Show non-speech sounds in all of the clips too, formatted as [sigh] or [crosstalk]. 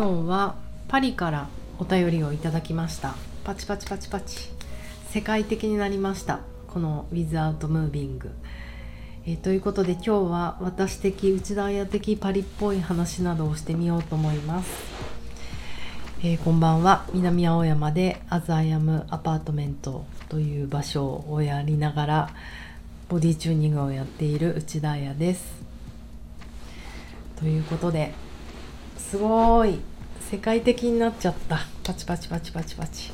今日はパリからお便りをいただきました。パチパチパチパチ。世界的になりました。この Without Moving え、ということで今日は私的内田彩的パリっぽい話などをしてみようと思います、えー、こんばんは。南青山でアザイアムアパートメントという場所をやりながらボディチューニングをやっている内田彩です。ということですごい。世界的になっちゃった。パチパチパチパチパチ。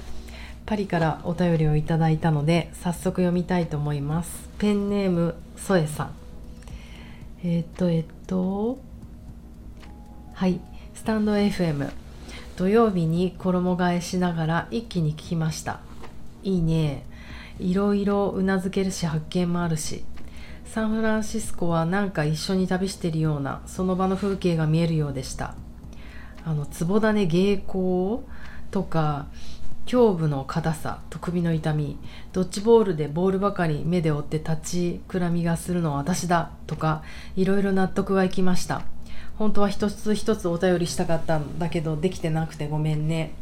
パリからお便りをいただいたので早速読みたいと思います。ペンネームソエさん。えっ、とえっ、とはい。スタンド FM 土曜日に衣替えしながら一気に聞きました。いいね。いろいろうなずけるし発見もあるし。サンフランシスコはなんか一緒に旅してるようなその場の風景が見えるようでした。あの壺種芸妓とか胸部の硬さと首の痛みドッジボールでボールばかり目で追って立ちくらみがするのは私だとかいろいろ納得がいきました。本当は一つ一つお便りしたかったんだけどできてなくてごめんね。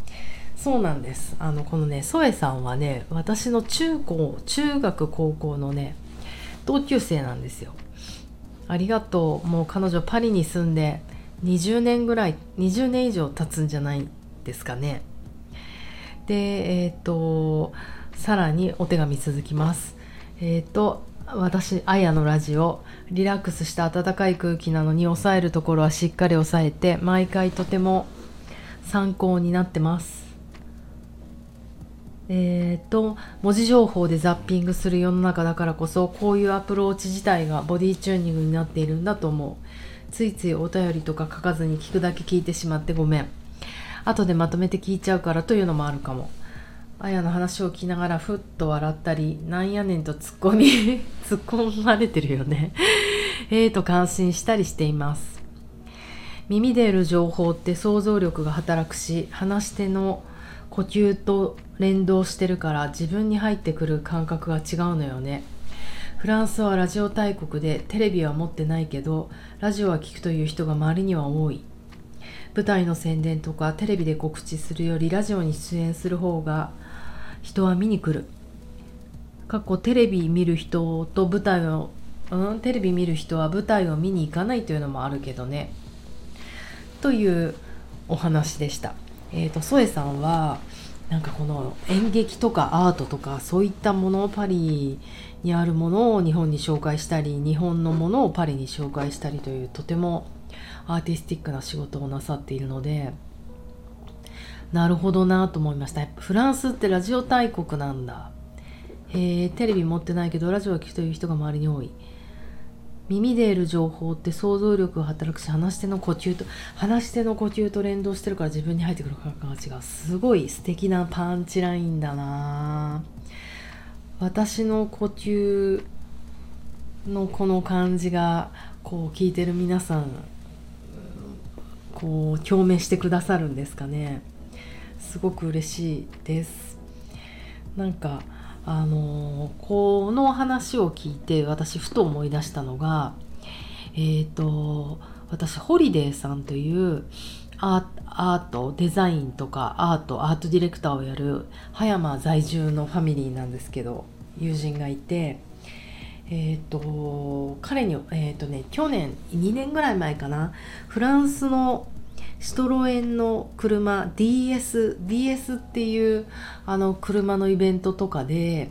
そうなんです。あのこのねソエさんはね私の中高中学高校のね同級生なんですよ。ありがとう。もう彼女パリに住んで20年ぐらい20年以上経つんじゃないですかね。でえっ、ー、とさらにお手紙続きます。えっ、ー、と私あやのラジオリラックスした暖かい空気なのに抑えるところはしっかり抑えて毎回とても参考になってます。えーと、文字情報でザッピングする世の中だからこそこういうアプローチ自体がボディチューニングになっているんだと思う。ついついお便りとか書かずに聞くだけ聞いてしまってごめん。後でまとめて聞いちゃうからというのもあるかも。あやの話を聞きながらふっと笑ったりなんやねんとツッコミ突っ込まれてるよね。[laughs] えーと感心したりしています。耳で得る情報って想像力が働くし話し手の呼吸と連動してるから自分に入ってくる感覚が違うのよね。フランスはラジオ大国でテレビは持ってないけどラジオは聞くという人が周りには多い。舞台の宣伝とかテレビで告知するよりラジオに出演する方が人は見に来る。過去テレビ見る人と舞台をうんテレビ見る人は舞台を見に行かないというのもあるけどね。というお話でした。えーと、ソエさんはなんかこの演劇とかアートとかそういったものをパリにあるものを日本に紹介したり日本のものをパリに紹介したりというとてもアーティスティックな仕事をなさっているのでなるほどなと思いました。フランスってラジオ大国なんだ。へえテレビ持ってないけどラジオを聴くという人が周りに多い。耳で得る情報って想像力が働くし話し手の呼吸と話し手の呼吸と連動してるから自分に入ってくる感覚が違う。すごい素敵なパンチラインだな。私の呼吸のこの感じがこう聞いてる皆さんこう共鳴してくださるんですかね。すごく嬉しいです。なんかあのこの話を聞いて私ふと思い出したのがえっ、ー、と私ホリデーさんというアートデザインとかアートアートディレクターをやる葉山在住のファミリーなんですけど友人がいてえっ、ー、と彼にえっ、ー、とね去年2年ぐらい前かなフランスのシトロエンの車 DS DS っていうあの車のイベントとかで、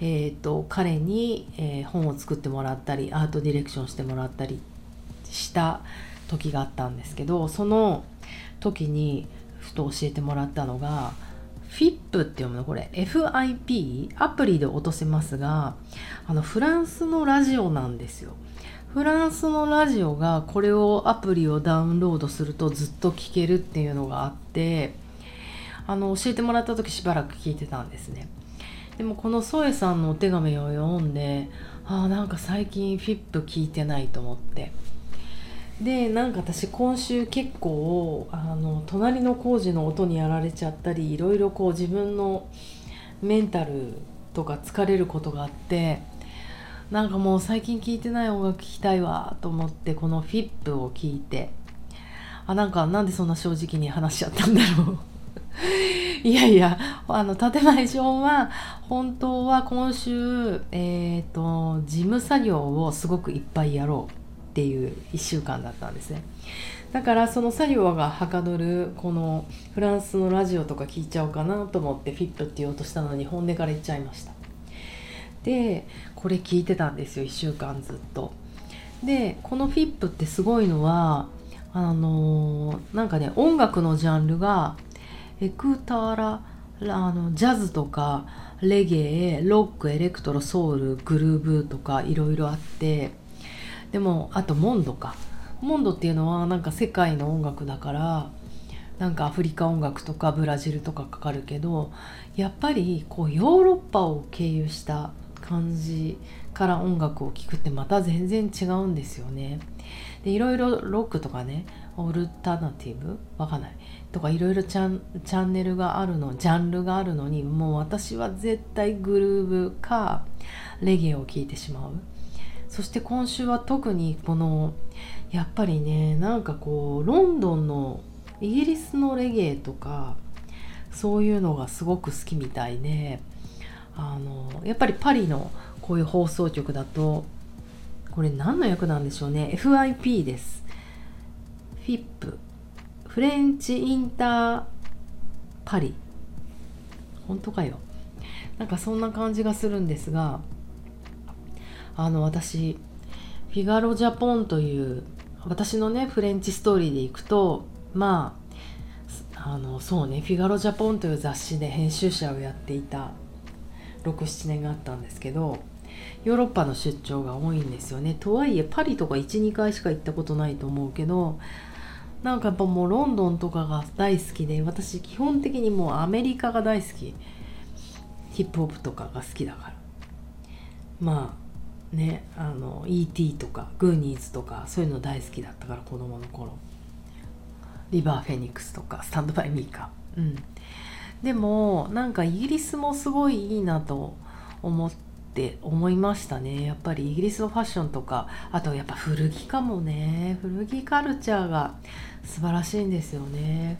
えーと、彼に、えー、本を作ってもらったりアートディレクションしてもらったりした時があったんですけどその時にふと教えてもらったのが FIP って読むの？これ FIP アプリで落とせますがあのフランスのラジオなんですよ。フランスのラジオがこれをアプリをダウンロードするとずっと聞けるっていうのがあってあの教えてもらった時しばらく聞いてたんですね。でもこのソエさんのお手紙を読んでああなんか最近フィップ聞いてないと思って。でなんか私今週結構あの隣の工事の音にやられちゃったりいろいろこう自分のメンタルとか疲れることがあってなんかもう最近聴いてない音楽聴きたいわと思ってこのフィップを聴いてあなんかなんでそんな正直に話しちゃったんだろう。[laughs] いやいやあの建前上は本当は今週、えーと、事務作業をすごくいっぱいやろう。っていう1週間だったんですね。だからその作業がはかどるこのフランスのラジオとか聞いちゃおうかなと思ってフィップって言おうとしたのに本音から言っちゃいました。でこれ聞いてたんですよ1週間ずっと。でこのフィップってすごいのはあのー、なんかね音楽のジャンルがエクターラあのジャズとかレゲエロックエレクトロソウルグルーブとかいろいろあってでもあとモンドか。モンドっていうのはなんか世界の音楽だからなんかアフリカ音楽とかブラジルとかかかるけどやっぱりこうヨーロッパを経由した感じから音楽を聴くってまた全然違うんですよね。でいろいろロックとかねオルタナティブ？わかんない。とかいろいろチャンチャンネルがあるのジャンルがあるのにもう私は絶対グルーブかレゲエを聴いてしまう。そして今週は特にこのやっぱりねなんかこうロンドンのイギリスのレゲエとかそういうのがすごく好きみたいであのやっぱりパリのこういう放送局だとこれ何の役なんでしょうね。FIP です。フィップ。フレンチインターパリ。本当かよ。なんかそんな感じがするんですがあの私フィガロ・ジャポンという私のねフレンチストーリーでいくとまああのそうね「フィガロ・ジャポン」という雑誌で編集者をやっていた67年があったんですけどヨーロッパの出張が多いんですよね。とはいえパリとか12回しか行ったことないと思うけどなんかやっぱもうロンドンとかが大好きで私基本的にもうアメリカが大好き。ヒップホップとかが好きだから。まあねあの E.T. とかグーニーズとかそういうの大好きだったから子供の頃。リバー・フェニックスとかスタンド・バイ・ミーか。うん。でもなんかイギリスもすごいいいなと思って思いましたね。やっぱりイギリスのファッションとかあとやっぱ古着かもね。古着カルチャーが素晴らしいんですよね。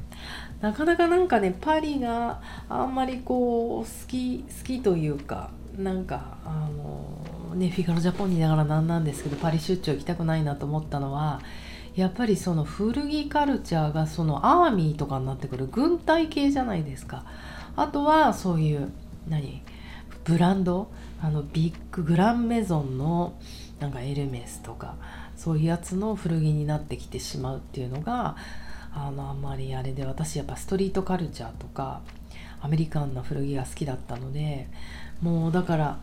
なかなかなんかねパリがあんまりこう好き好きというかなんかあのねフィガロジャポンにいながらなんなんですけどパリ出張行きたくないなと思ったのはやっぱりその古着カルチャーがそのアーミーとかになってくる軍隊系じゃないですか。あとはそういう何ブランドあのビッググランメゾンのなんかエルメスとかそういうやつの古着になってきてしまうっていうのがあのあんまりあれで私やっぱストリートカルチャーとかアメリカンな古着が好きだったのでもうだから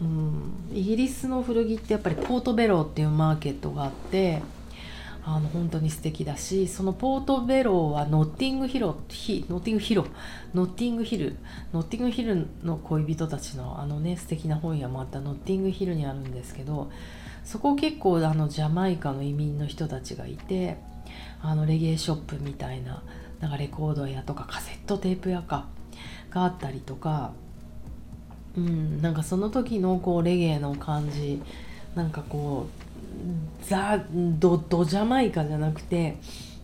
うんイギリスの古着ってやっぱりポートベローっていうマーケットがあってあの本当に素敵だしそのポートベローはノッティングヒロヒノッティングヒロノッティングヒルノッティングヒルの恋人たちのあのね素敵な本屋もあったノッティングヒルにあるんですけどそこ結構あのジャマイカの移民の人たちがいてあのレゲエショップみたいななんかレコード屋とかカセットテープ屋かがあったりとかうんなんかその時のこうレゲエの感じなんかこうザ・ド・ドジャマイカじゃなくて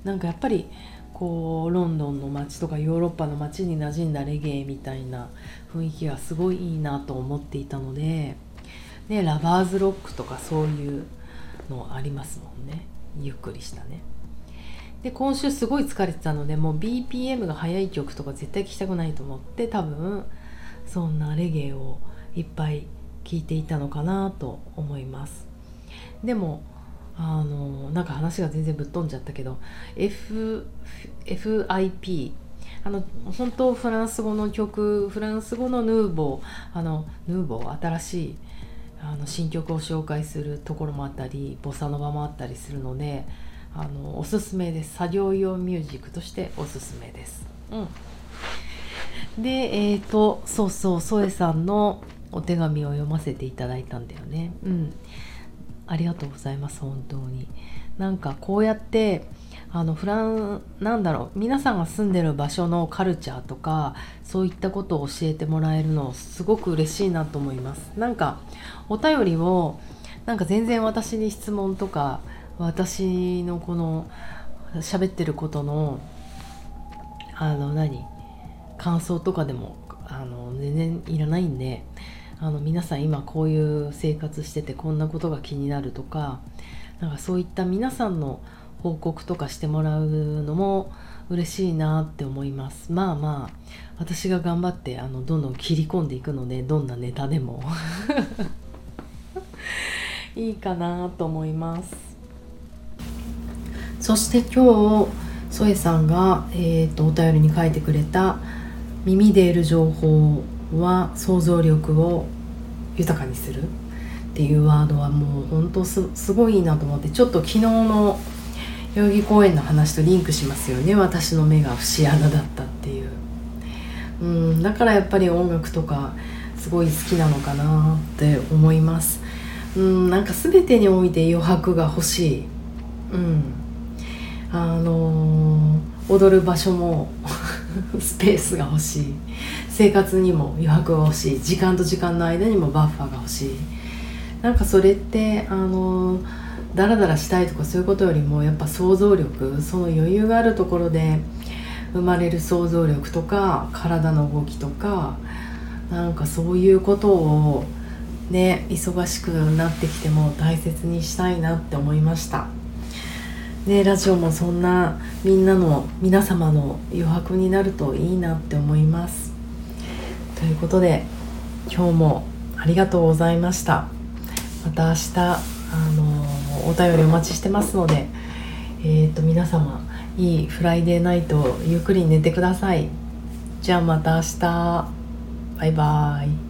なんかやっぱりこうロンドンの街とかヨーロッパの街に馴染んだレゲエみたいな雰囲気がすごいいいなと思っていたので、ね、ラバーズロックとかそういうのありますもんねゆっくりしたね。で今週すごい疲れてたのでもう BPM が速い曲とか絶対聴きたくないと思って多分そんなレゲエをいっぱい聴いていたのかなと思います。でもあのなんか話が全然ぶっ飛んじゃったけど F FIP あの本当フランス語の曲フランス語のヌーボーあのヌーボー新しいあの新曲を紹介するところもあったりボサノバもあったりするのであのおすすめです作業用ミュージックとしておすすめです。うん、でえっ、ー、とそうそうソエさんのお手紙を読ませていただいたんだよね。うん。ありがとうございます本当に。なんかこうやってあのフランなんだろう皆さんが住んでる場所のカルチャーとかそういったことを教えてもらえるのすごく嬉しいなと思います。なんかお便りをなんか全然私に質問とか私のこの喋ってることのあの何？感想とかでもあの全然いらないんであの皆さん今こういう生活しててこんなことが気になるとかなんかそういった皆さんの報告とかしてもらうのも嬉しいなって思います。まあまあ私が頑張ってあのどんどん切り込んでいくのでどんなネタでも。[laughs] いいかなと思います。そして今日ソエさんが、えーと、お便りに書いてくれた「耳で得る情報は想像力を豊かにする」っていうワードはもう本当すすごいいいなと思ってちょっと昨日の代々木公園の話とリンクしますよね私の目が節穴だったっていう。うんだからやっぱり音楽とかすごい好きなのかなって思います。うんなんか全てにおいて余白が欲しい。うん。あのー、踊る場所も [laughs] スペースが欲しい。生活にも余白が欲しい。時間と時間の間にもバッファーが欲しい。なんかそれってあの、ダラダラしたいとかそういうことよりもやっぱ想像力その余裕があるところで生まれる想像力とか体の動きとかなんかそういうことをね忙しくなってきても大切にしたいなって思いました。ねラジオもそんなみんなの皆様の余白になるといいなって思います。ということで今日もありがとうございました。また明日あのお便りお待ちしてますのでえっ、ー、と皆様いいフライデーナイトゆっくり寝てください。じゃあまた明日。バイバーイ。